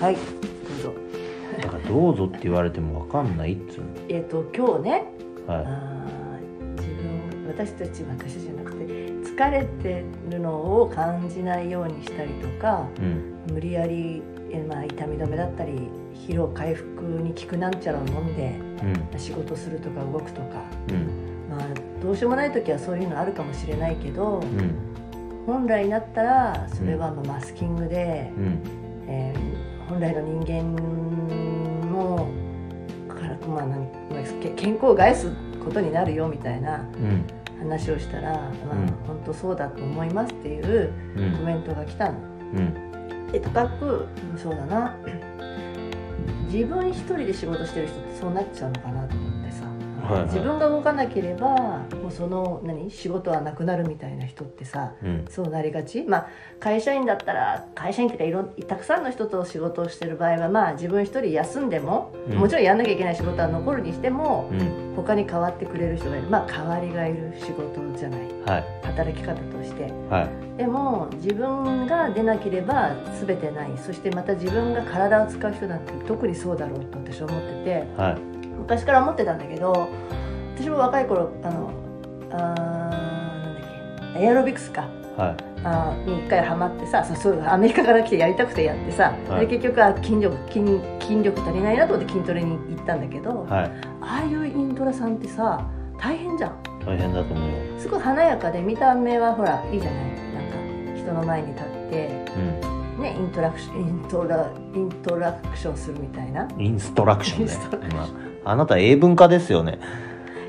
はい。どうぞ。だからどうぞって言われても分かんないっつうえっ、と今日ねのはあー自分私たち私じゃなくて疲れてるのを感じないようにしたりとかいうん。無理やり、えまあ、痛み止めだったり疲労回復に効くなんちゃらを飲んでうん。仕事するとか動くとか、うん。まあ、どうしようもない時はそういうのあるかもしれないけどうん。本来なったらそれはまあマスキングで、うん。えー本来の人間のから、まあ、なん健康を害すことになるよみたいなうん。話をしたら、まあうん。本当そうだと思いますっていううん。コメントが来たの。うん。でとかくうんそうだな。自分一人で仕事してる人ってそうなっちゃうのかなと思はいはい。自分が動かなければもうその何仕事はなくなるみたいな人ってさうん。そうなりがち。まあ会社員だったら会社員っていうかいろんたくさんの人と仕事をしてる場合はまあ自分一人休んでも、うん。もちろんやんなきゃいけない仕事は残るにしてもうん。他に代わってくれる人がいる。まあ代わりがいる仕事じゃない。はい。働き方として。はい。でも自分が出なければ全てない。そしてまた自分が体を使う人なんて特にそうだろうと私は思ってて。はい昔から思ってたんだけど私も若い頃あのあーなんだっけエアロビクスか。はい。あーに一回ハマってさそうそうアメリカから来てやりたくてやってさ、はい。で結局は筋力筋筋力足りないなと思って筋トレに行ったんだけど、はい。ああいうイントラさんってさ大変じゃん。大変だと思うよ。すごい華やかで見た目はほらいいじゃない？なんか人の前に立ってうん。ねイントラクションイントライントラクションするみたいな。インストラクションねああなた英文化ですよね。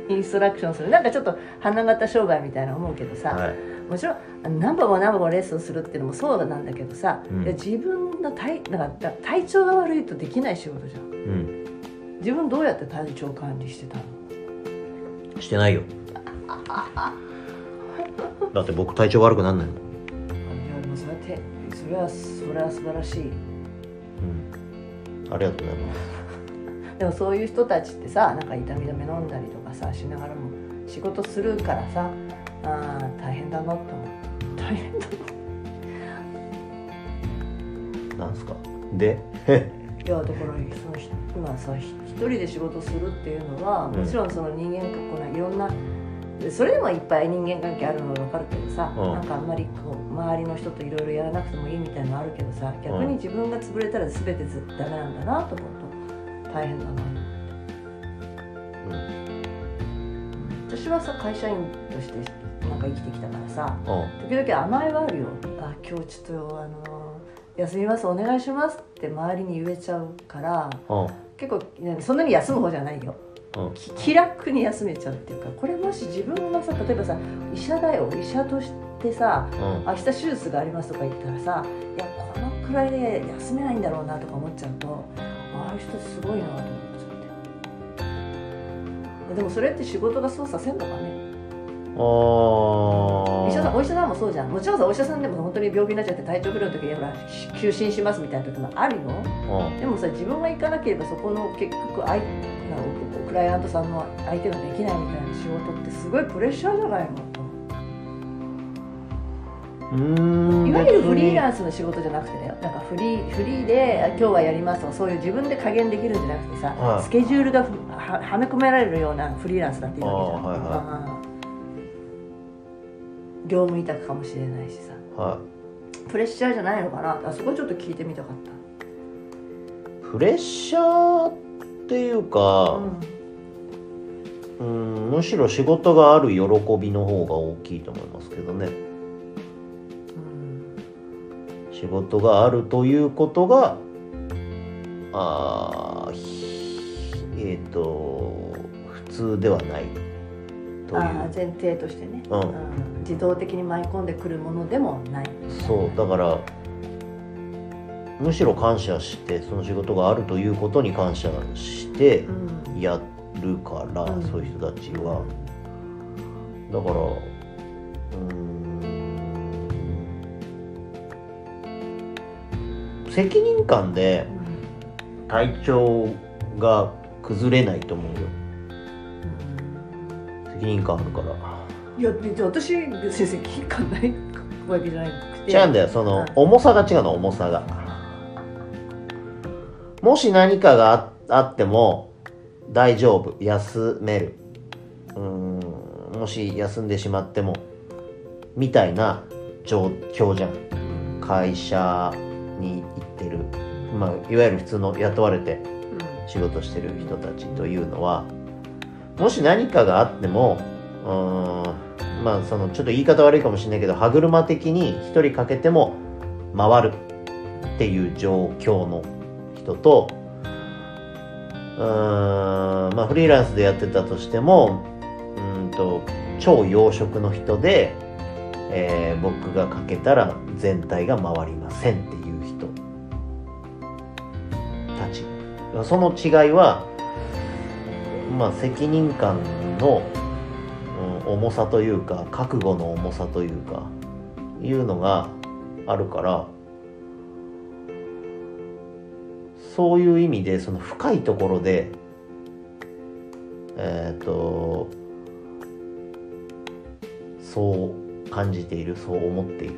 インストラクションする。なんかちょっと花形商売みたいな思うけどさ、はい。もちろん何本も何本もレッスンするっていうのもそうなんだけどさ、うん。自分の体なんか体調が悪いとできない仕事じゃん。うん。自分どうやって体調管理してたの？してないよ。だって僕体調悪くなんないもん。いやでもそうやってそれはそれは素晴らしい。うん。ありがとうございますでもそういう人たちってさなんか痛み止め飲んだりとかさしながらも仕事するからさあー大変だなと思う。大変だな。んすか？で？いやだからそのひ今さひ一人で仕事するっていうのはうん。もちろんその人間関係いろんなでそれでもいっぱい人間関係あるのは分かるけどさ、うん。なんかあんまりこう周りの人といろいろやらなくてもいいみたいなのあるけどさ逆に自分が潰れたら全てずダメなんだなと思う。と大変だな。私はさ会社員としてなんか生きてきたからさうん。時々甘えはあるよ。あ今日ちょっとあの休みますお願いしますって周りに言えちゃうからうん。結構ねそんなに休む方じゃないよ。気楽に休めちゃうっていうかこれもし自分がさ例えばさ医者だよ医者としてさうん。明日手術がありますとか言ったらさいやこのくらいで休めないんだろうなとか思っちゃうとああいう人すごいなと思っちゃって。でもそれって仕事がそうさせんのかね？あー。医者さんお医者さんもそうじゃん。もちろんさお医者さんでも本当に病気になっちゃって体調不良の時にほら休診しますみたいな時もあるようんでもさ自分が行かなければそこの結局相なクライアントさんの相手ができないみたいな仕事ってすごいプレッシャーじゃないの？いわゆるフリーンランスの仕事じゃなくてだよなんかフリーフリーであ今日はやりますとかそういう自分で加減できるんじゃなくてさ、はい。スケジュールがふははめ込められるようなフリーランスだっていいわけじゃん、はい。はい業務委託かもしれないしさ。はプレッシャーじゃないのかな？あそこちょっと聞いてみたかった。いプレッシャーっていうか、うん。うん、むしろ仕事がある喜びの方が大きいと思いますけどね。うん仕事があるということがあえっ、と普通ではないという。前提としてね、うん。自動的に舞い込んでくるものでもない。そうだからむしろ感謝してその仕事があるということに感謝してうん。やるから、うん。そういう人たちは。だからうーん責任感で体調が崩れないと思うよ。責任感あるから。いや別に私先生危機感ないわけじゃなくて。違うんだよそのうん重さが違うの重さが。もし何かがああっても大丈夫休める。うーんもし休んでしまってもみたいな状況じゃん。会社にまあ、いわゆる普通の雇われて仕事してる人たちというのはもし何かがあってもうーんまあそのちょっと言い方悪いかもしれないけど歯車的に一人かけても回るっていう状況の人とうーんまあフリーランスでやってたとしてもうーんと超養殖の人で、えー僕がかけたら全体が回りませんっていうその違いはまあ責任感の、うん重さというか覚悟の重さというかいうのがあるからそういう意味でその深いところでえっ、とそう感じているそう思っている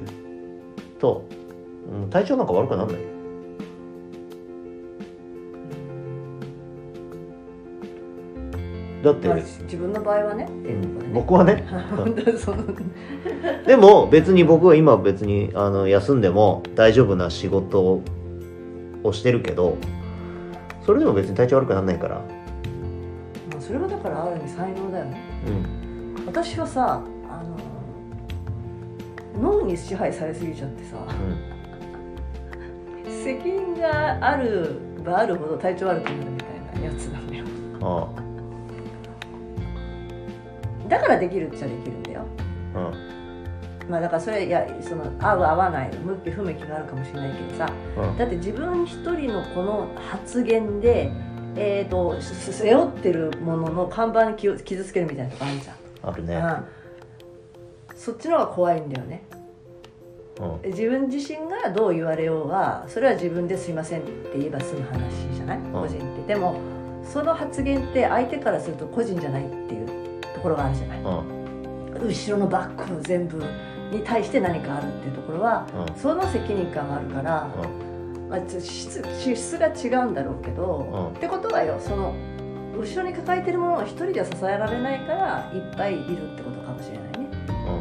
と、うん、体調なんか悪くならない。だって、まあ自分の場合はね、うん僕はね。本当その でも別に僕は今別にあの休んでも大丈夫な仕事をしてるけどそれでも別に体調悪くならないから。まあそれはだからある意味才能だよね。うん。私はさあの脳に支配されすぎちゃってさ 責任があるばあるほど体調悪くなるみたいなやつなのよ。あだからできるっちゃできるんだよ。あうん。まあだからそれいやその合う合わない向き不向きがあるかもしれないけどさ。うん。だって自分一人のこの発言でえー、とす背負ってるものの看板に傷つけるみたいなとこあるじゃん、あるね。うん、そっちの方が怖いんだよね。うん。自分自身がどう言われようがそれは自分ですいませんって言えば済む話じゃない？個人って。でもその発言って相手からすると個人じゃないっていう。ところがあるじゃない。うん。後ろのバックの全部に対して何かあるっていうところはうん。その責任感があるから、まあ、質資質が違うんだろうけど、うん。ってことはよその後ろに抱えてるものを一人では支えられないからいっぱいいるってことかもしれないね。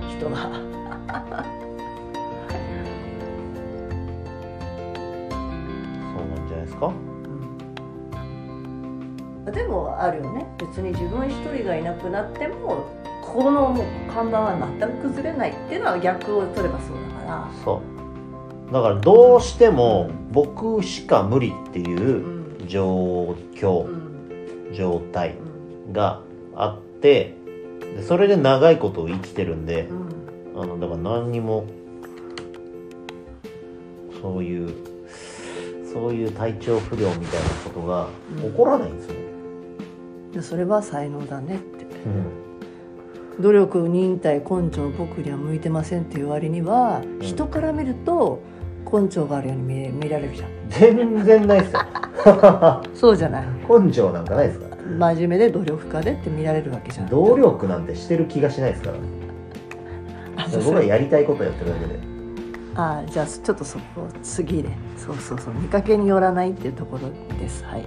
うん。人が。そうなんじゃないですか？でもあるよね。別に自分一人がいなくなってもこのもう看板は全く崩れないっていうのは逆を取ればそうだから。そう。だからどうしても僕しか無理っていううん。状況うん。状態うんがあってでそれで長いことを生きてるんでうん。あのだから何にもそういうそういう体調不良みたいなことが起こらないんですよ、でそれは才能だねって。うん。努力忍耐根性僕には向いてませんっていう割には、ん。人から見ると根性があるように見え見られるじゃん。全然ないですよ。そうじゃない？根性なんかないですから。真面目で努力家でって見られるわけじゃん。努力なんてしてる気がしないですから。あ僕はやりたいことやってるだけで。あじゃあちょっとそこ次で。そうそうそう。見かけによらないっていうところです。はい